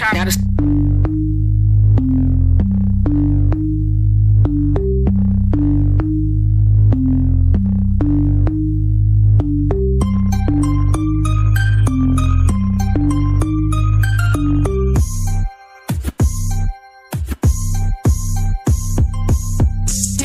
Now the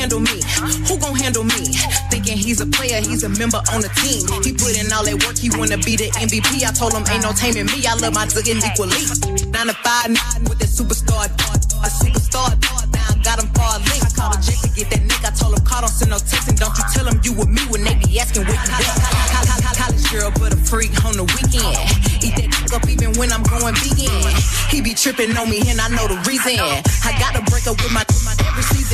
handle me? Who gon' handle me? Thinking he's a player, he's a member on the team. He put in all that work, he wanna be the MVP. I told him ain't no taming me, I love my ziggin' equally. Nine to five, nine with that superstar, a superstar. Now I got him far link. I called a jet to get that nick. I told him, call, don't send no text, and don't you tell him you with me when they be asking where you at. College girl, but a freak on the weekend. Eat that dick up even when I'm going vegan. He be tripping on me, and I know the reason. I gotta break up with my, with my every season.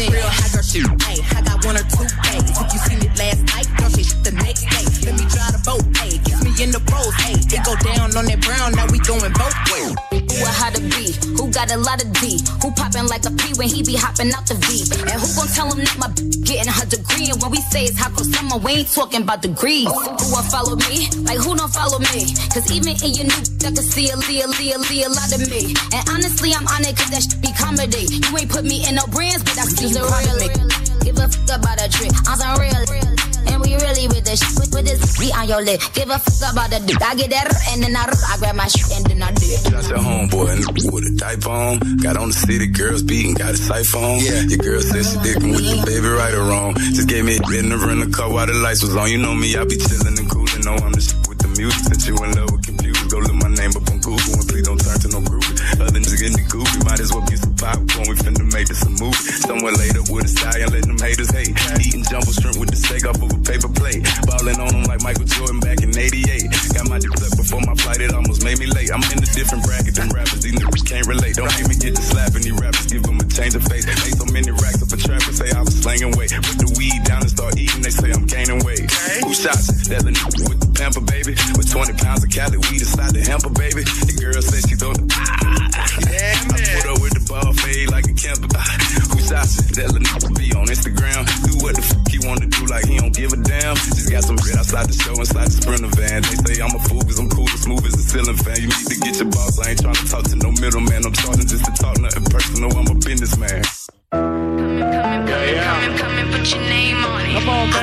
On that brown. Now we going both ways. Who a how to be? Who got a lot of D? Who popping like a P when he be hopping out the V? And who gon' tell him that my b- getting her degree? And when we say it's hot for summer, we ain't talking about degrees. Who won't follow me? Like who don't follow me? Cause even in your new, I can see a, see a, see a, see a lot of me. And honestly, I'm on it cause that shit be comedy. You ain't put me in no brands, but I see you really. Give a fuck about a trick. I'm some real. And we really with the shit this be on your lip. Give a fuck about the dick. I get that and then I, I grab my shit and then I do it. Just your homeboy and with a diaper on. Got on the city, girls beating, got a siphon. Yeah. Your girl said she dickin' with the baby, right or wrong. Just gave me a bit in the rental car while the lights was on. You know me, I be chillin' and coolin'. Know I'm the shit with the music. Since you in love with computers, go look my name up on Google and please don't turn to no group. Other niggas getting the goofy, might as well get some popcorn. We finna make this a movie. Somewhere later with a stallion, let them haters hate. Eating jumbo shrimp with the steak off of a paper plate. Ballin' on them like Michael Jordan back in 88. Got my dick up before my flight, it almost made me late. I'm in a different bracket than rappers, these niggas can't relate. Don't me get to slapping these rappers, give them a change of face. Made so many racks up a trapper, say I was slanging weight. Put the weed down and start eating, they say I'm gaining weight. Who shots? That little nigga with the pamper, baby. With 20 pounds of Cali weed inside the hamper, baby. The girl said she thought, ah, yeah, I put her with the ball fade like a camper. Shots? That little nigga be on Instagram. Do what the fuck he wanna do, like he don't give a damn. Just got some bread outside the show, inside the sprinter van. They say I'm a fool, cause I'm cool as smooth as a ceiling fan. You need to get your boss, I ain't trying to talk to no middleman. I'm charging just to talk nothing personal, I'm a businessman.